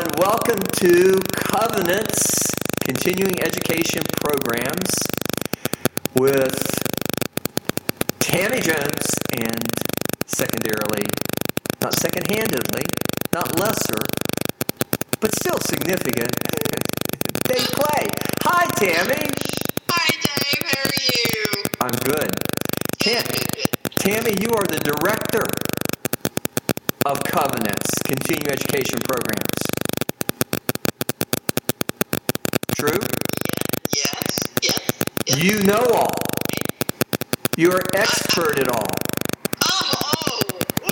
everyone. Welcome to Covenants Continuing Education Programs with Tammy Jones and secondarily, not second-handedly, not less You know all. You are expert at all. Oh, oh,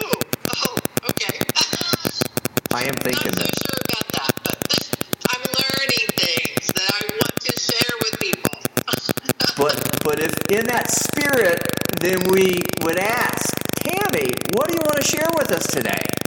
ooh, oh, okay. I am thinking that. So sure about that, but I'm learning things that I want to share with people. but but if in that spirit, then we would ask, Tammy, what do you want to share with us today?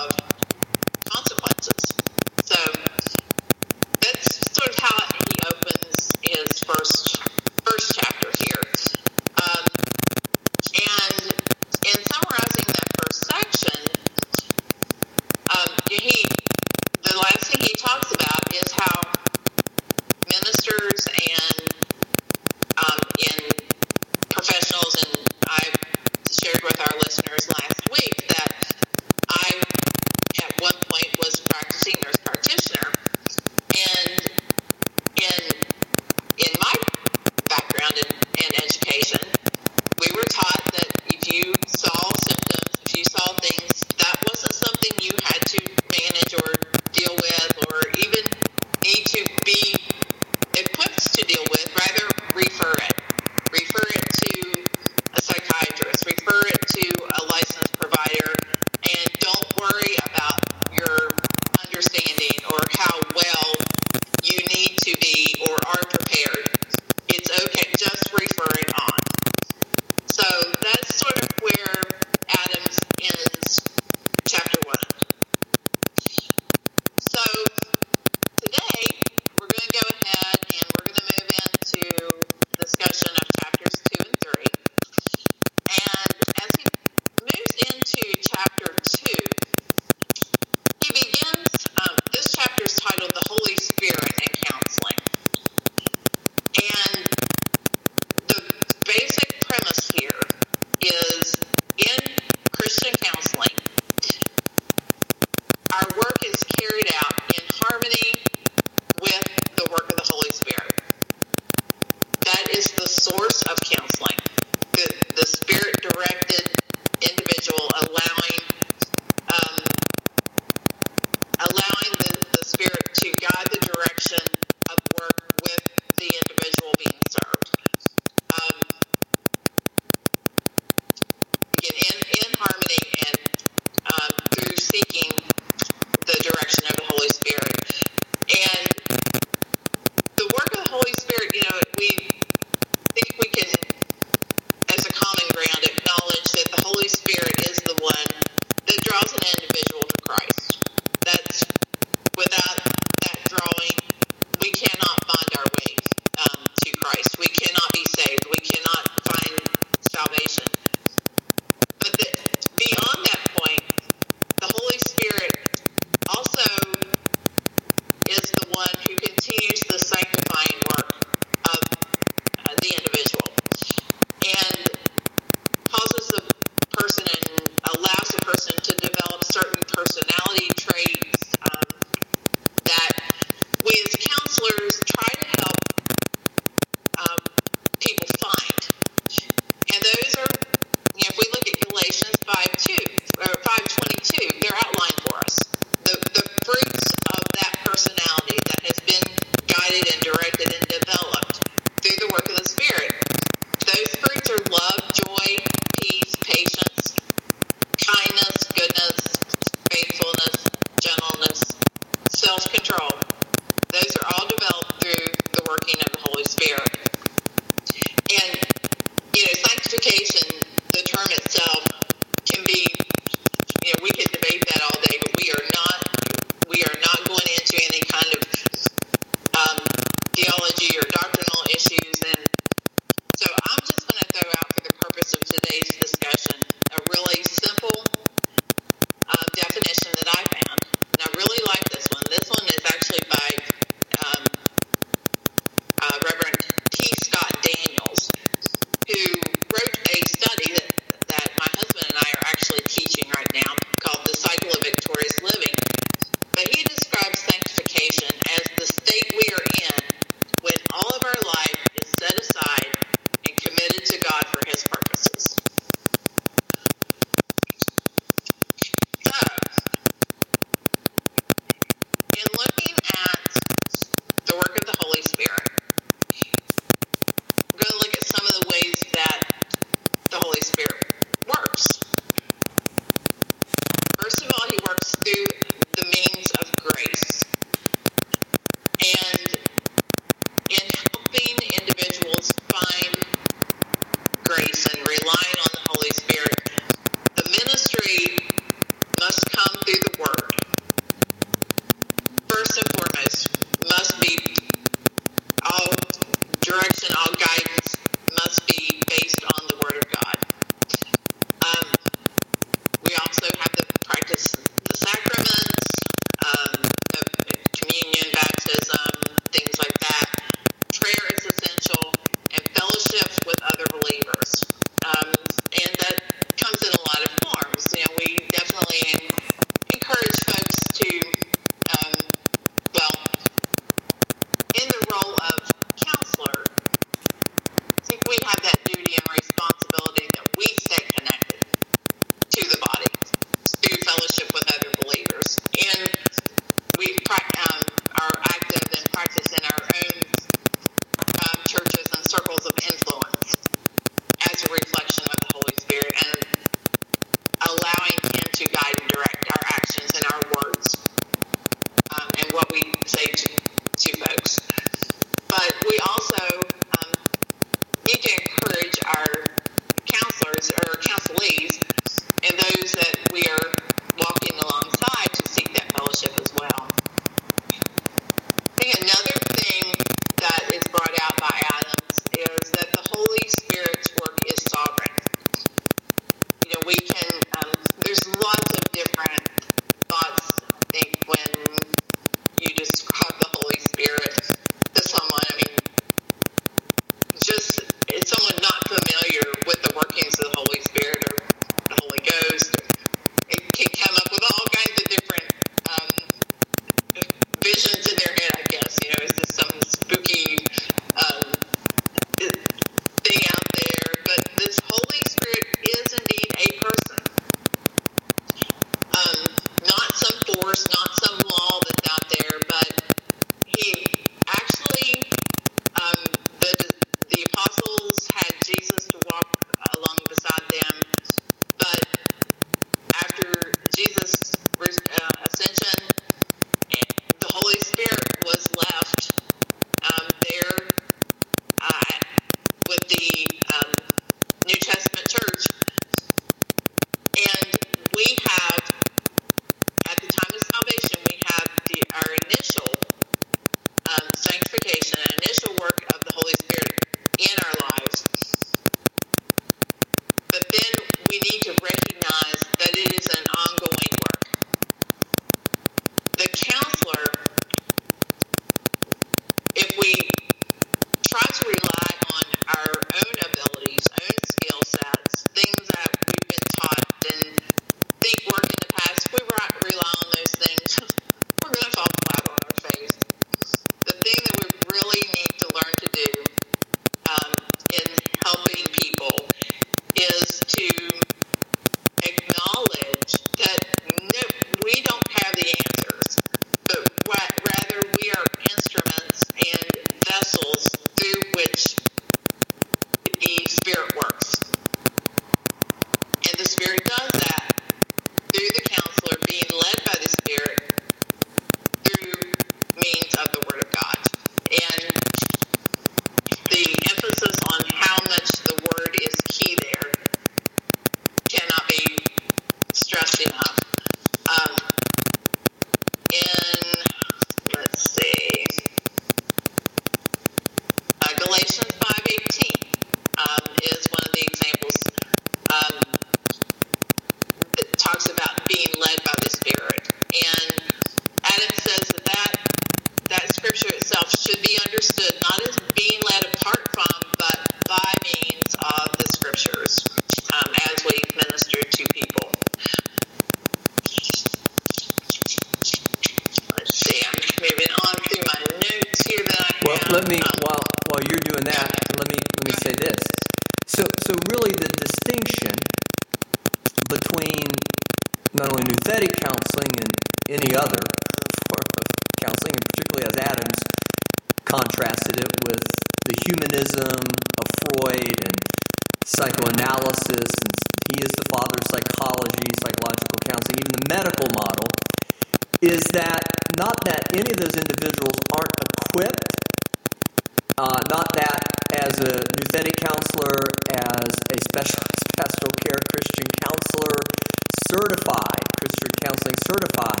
Certified Christian counseling certified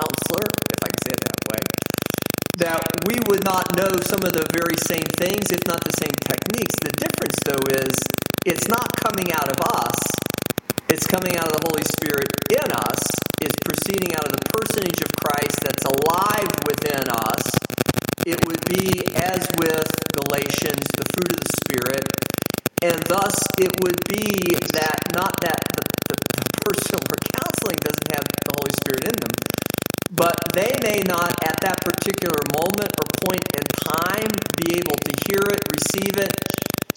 counselor, if I can say it that way, that we would not know some of the very same things, if not the same techniques. The difference, though, is it's not coming out of us, it's coming out of the Holy Spirit in us, it's proceeding out of the personage of Christ that's alive within us. It would be as with Galatians, the fruit of the Spirit, and thus it would be that not that the person we're counseling doesn't have the Holy Spirit in them, but they may not at that particular moment or point in time be able to hear it, receive it,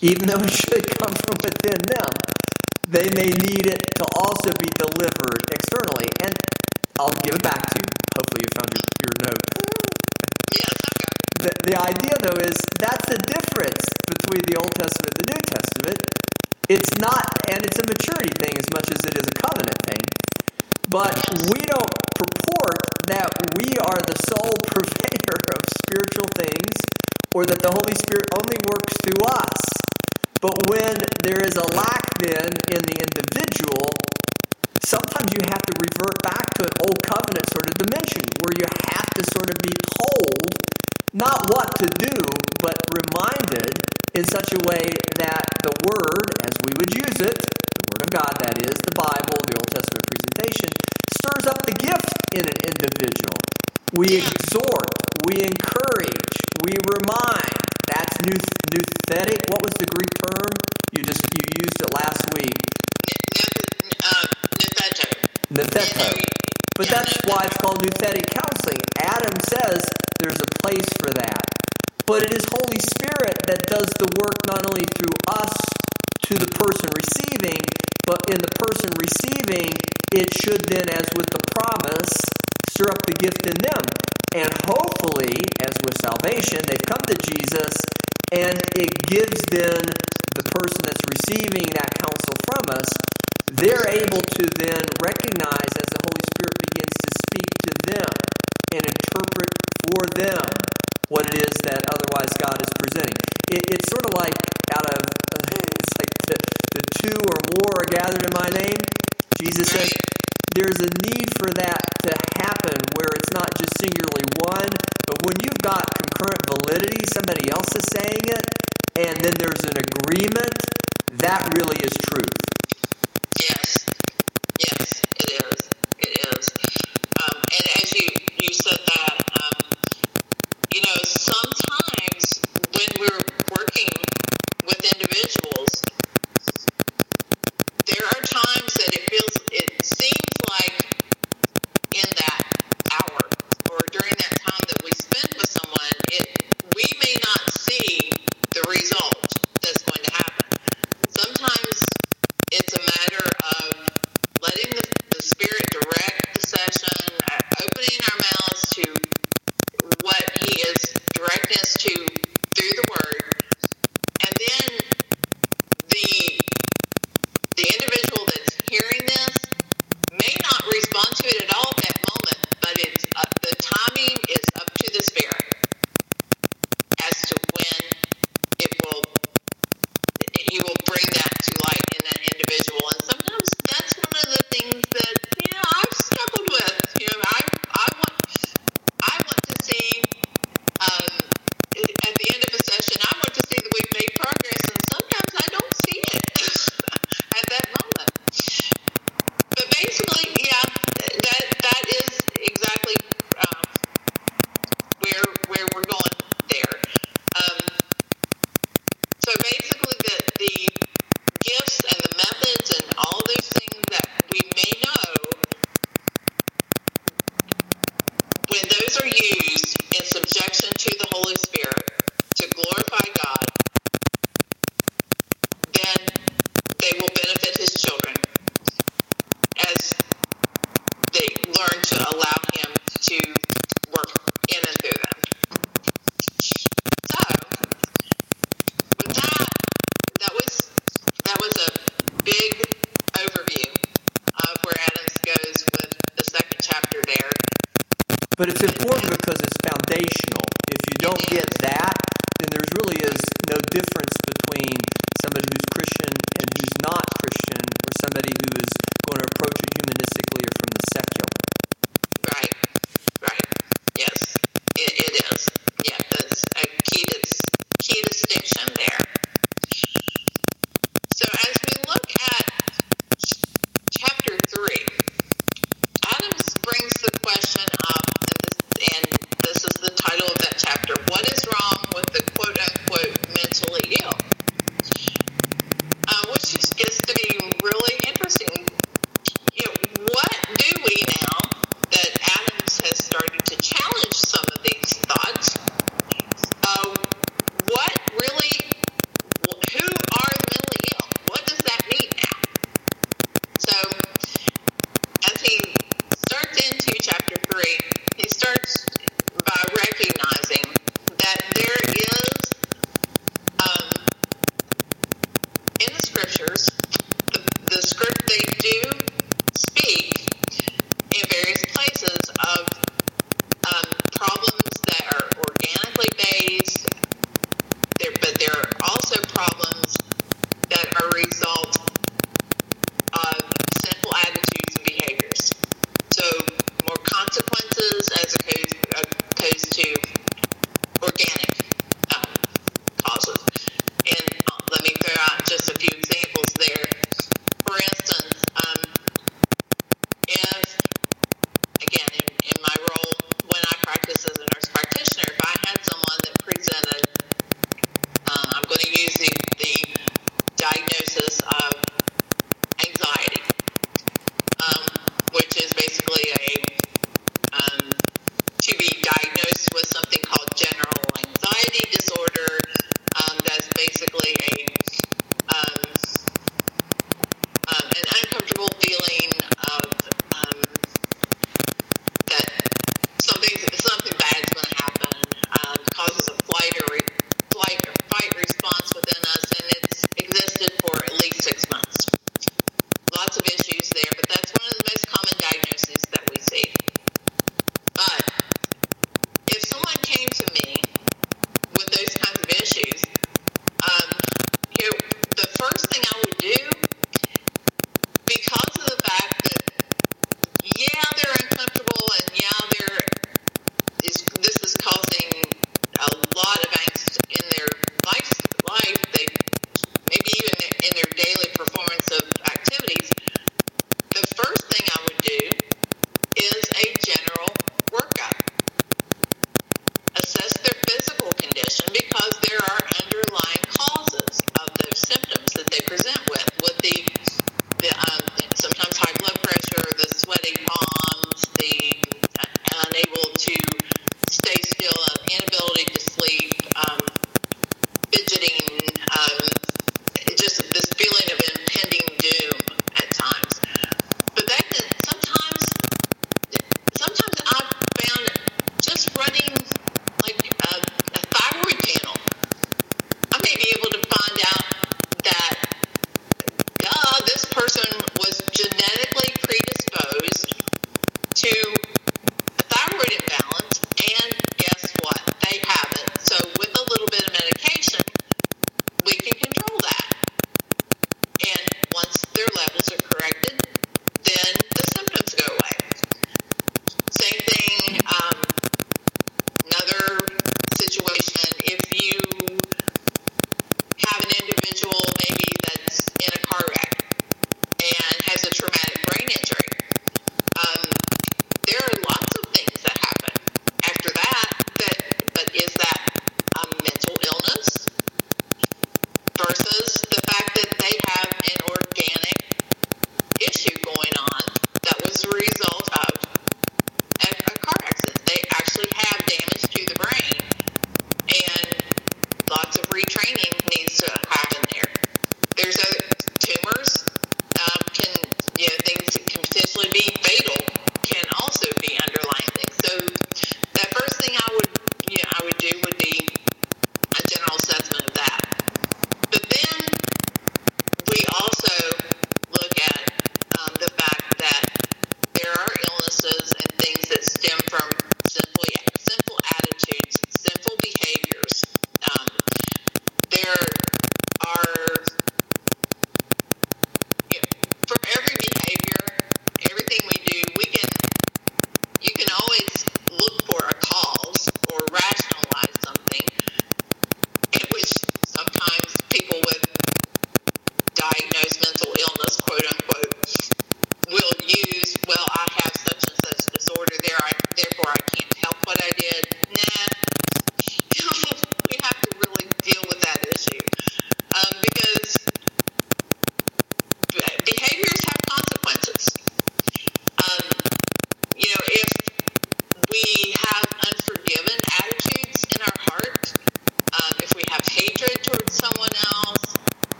even though it should come from within them. They may need it to also be delivered externally. And I'll give it back to you. Hopefully, you found your, your note. The, the idea, though, is that's the difference between the Old Testament and the New Testament. It's not, and it's a maturity thing as much as it is a covenant thing. But we don't purport that we are the sole purveyor of spiritual things or that the Holy Spirit only works through us. But when there is a lack then in the individual, sometimes you have to revert back to an old covenant sort of dimension where you have to sort of be told not what to do, but reminded in such a way that the Word, as we would use it, the Word of God, that is, the Bible, the Old Testament presentation, stirs up the gift in an individual. We exhort, we encourage, we remind. That's nouthetic. What was the Greek term? You just you used it last week. Noutheteo. But that's why it's called nouthetic counseling. Adam says there's a place for that. But it is Holy Spirit that does the work not only through us to the person receiving, but in the person receiving, it should then, as with the promise, stir up the gift in them. And hopefully, as with salvation, they've come to Jesus and it gives then the person that's receiving that counsel from us, they're able to then recognize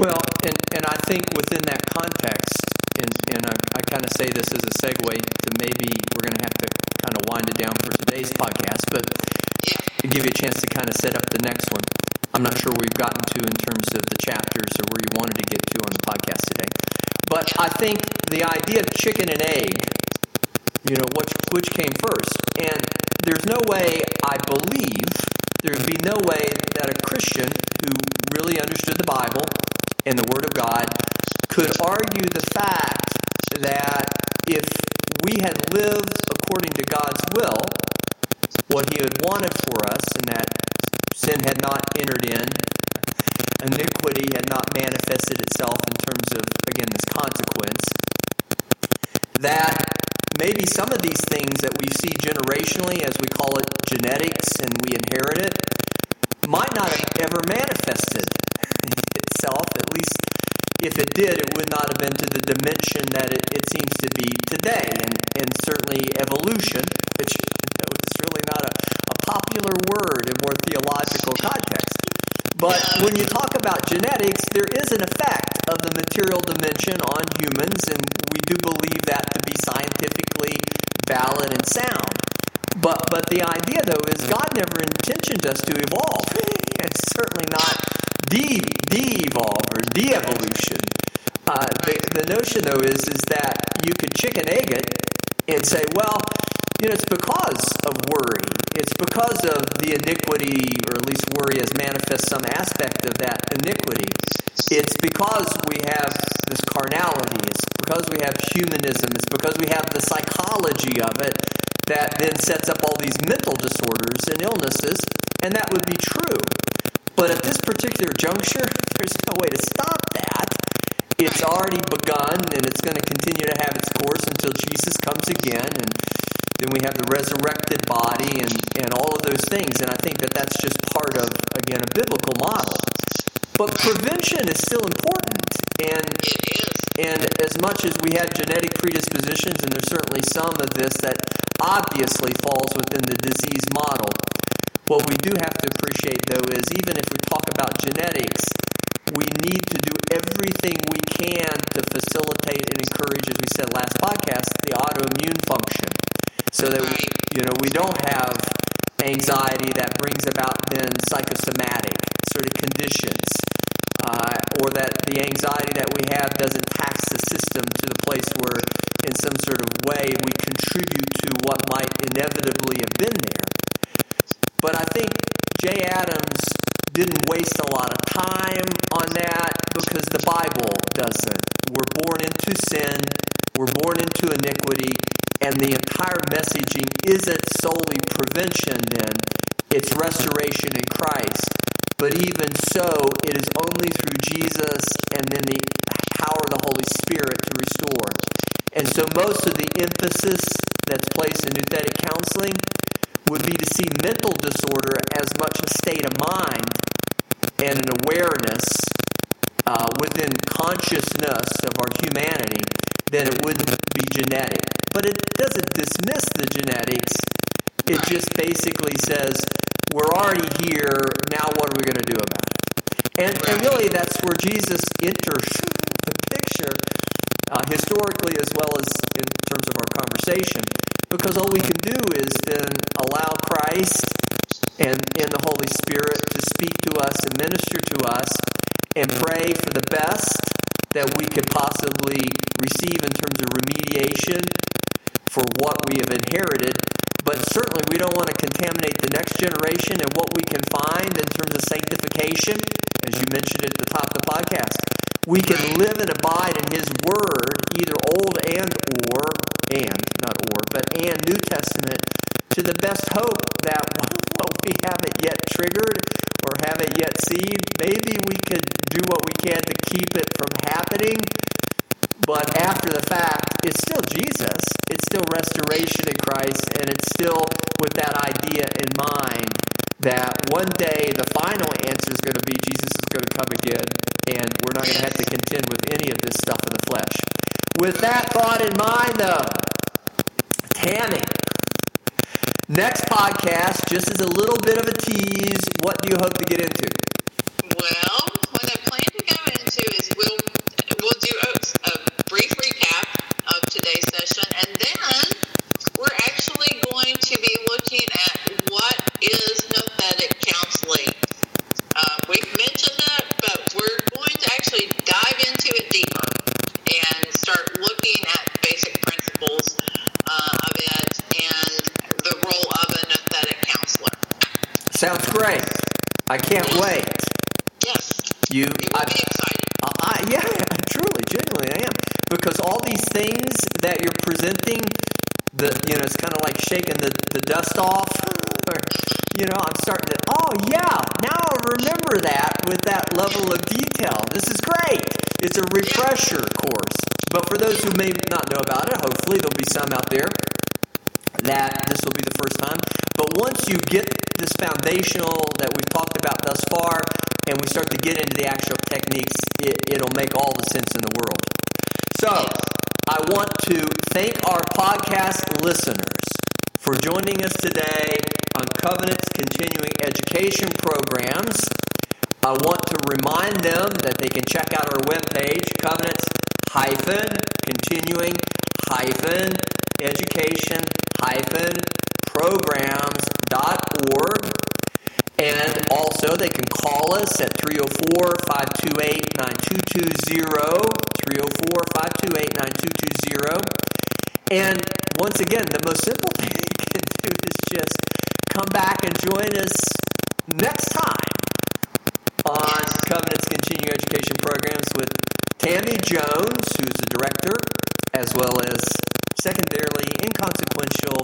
Well, and, and I think within that context, and, and I, I kind of say this as a segue to maybe we're going to have to kind of wind it down for today's podcast, but to give you a chance to kind of set up the next one. I'm not sure we've gotten to in terms of the chapters or where you wanted to get to on the podcast today. But I think the idea of chicken and egg, you know, which, which came first. And there's no way, I believe, there'd be no way that a Christian who really understood the Bible and the Word of God could argue the fact that if we had lived according to God's will, what He had wanted for us, and that sin had not entered in, iniquity had not manifested itself in terms of, again, this consequence, that maybe some of these things that we see generationally, as we call it genetics, and we inherit it, might not have ever manifested itself. At least if it did, it would not have been to the dimension that it, it seems to be today. And, and certainly evolution, which you know, is really not a, a popular word in more theological context. But when you talk about genetics, there is an effect of the material dimension on humans, and we do believe that to be scientifically valid and sound. But but the idea though is God never intentioned us to evolve. It's certainly not de de-evolve or de-evolution. Uh, the, the notion though is is that you could chicken egg it and say, well, you know, it's because of worry. It's because of the iniquity, or at least worry has manifest some aspect of that iniquity. It's because we have this carnality. It's because we have humanism. It's because we have the psychology of it that then sets up all these mental disorders and illnesses, and that would be true. But at this particular juncture, there's no way to stop that. It's already begun, and it's going to continue to have its course until Jesus comes again, and then we have the resurrected body and, and all of those things. And I think that that's just part of, again, a biblical model. But prevention is still important. And and as much as we have genetic predispositions, and there's certainly some of this that obviously falls within the disease model, what we do have to appreciate, though, is even if we talk about genetics, we need to do everything we can to facilitate and encourage, as we said last podcast, the autoimmune function, so that we, you know we don't have anxiety that brings about then psychosomatic sort of conditions, uh, or that the anxiety that we have doesn't tax the system to the place where, in some sort of way, we contribute to what might inevitably have been there. But I think Jay Adams didn't waste a lot of time on that because the Bible doesn't. We're born into sin, we're born into iniquity, and the entire messaging isn't solely prevention, then, it's restoration in Christ. But even so, it is only through Jesus and then the power of the Holy Spirit to restore. And so, most of the emphasis that's placed in nouthetic counseling would be to see mental disorder as much a state of mind and an awareness uh, within consciousness of our humanity than it wouldn't be genetic. But it doesn't dismiss the genetics. It just basically says, we're already here, now what are we going to do about it? And, and really, that's where Jesus enters the picture, uh, historically as well as in terms of our conversation, because all we can do is then allow Christ and, and the Holy Spirit to speak to us and minister to us and pray for the best that we could possibly receive in terms of remediation for what we have inherited. But certainly, we don't want to contaminate the next generation and what we can find in terms of sanctification, as you mentioned at the top of the podcast. We can live and abide in His Word, either Old and or, and, not or, but and New Testament, to the best hope that what we haven't yet triggered or haven't yet seen, maybe we could do what we can to keep it from happening. But after the fact, it's still Jesus. It's still restoration in Christ, and it's still with that idea in mind that one day the final answer is going to be Jesus is going to come again, and we're not going to have to contend with any of this stuff in the flesh. With that thought in mind, though, Tammy, next podcast, just as a little bit of a tease, what do you hope to get into? Well, what I great. I can't wait. Yes, You, it will I, be exciting. I, I- yeah, truly, genuinely, I am because all these things that you're presenting, the you know, it's kind of like shaking the, the dust off. Or, you know, I'm starting to. Oh yeah, now I remember that with that level of detail. This is great. It's a refresher course. But for those who may not know about it, hopefully there'll be some out there that this will be the first time. But once you get this foundational that we've talked about thus far, and we start to get into the actual techniques, it, it'll make all the sense in the world. So, I want to thank our podcast listeners for joining us today on Covenant's continuing education programs. I want to remind them that they can check out our webpage, covenants hyphen continuing hyphen education programs.org. And also, they can call us at 304 528 9220. 304 528 9220. And once again, the most simple thing you can do is just come back and join us next time on Covenant's Continuing Education Programs with Tammy Jones, who's the director, as well as secondarily inconsequential,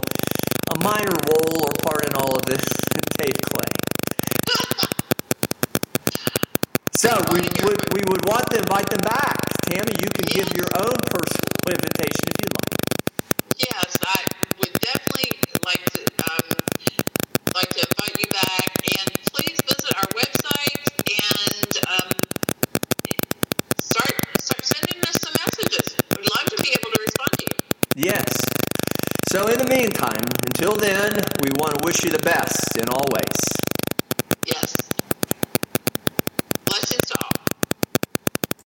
a minor role or part in all of this, Dave Clay. So we would we would want to invite them back. Tammy, you can give your own personal invitation if you'd like. Yes, I would definitely like to um, like to invite So, in the meantime, until then, we want to wish you the best in all ways. Yes.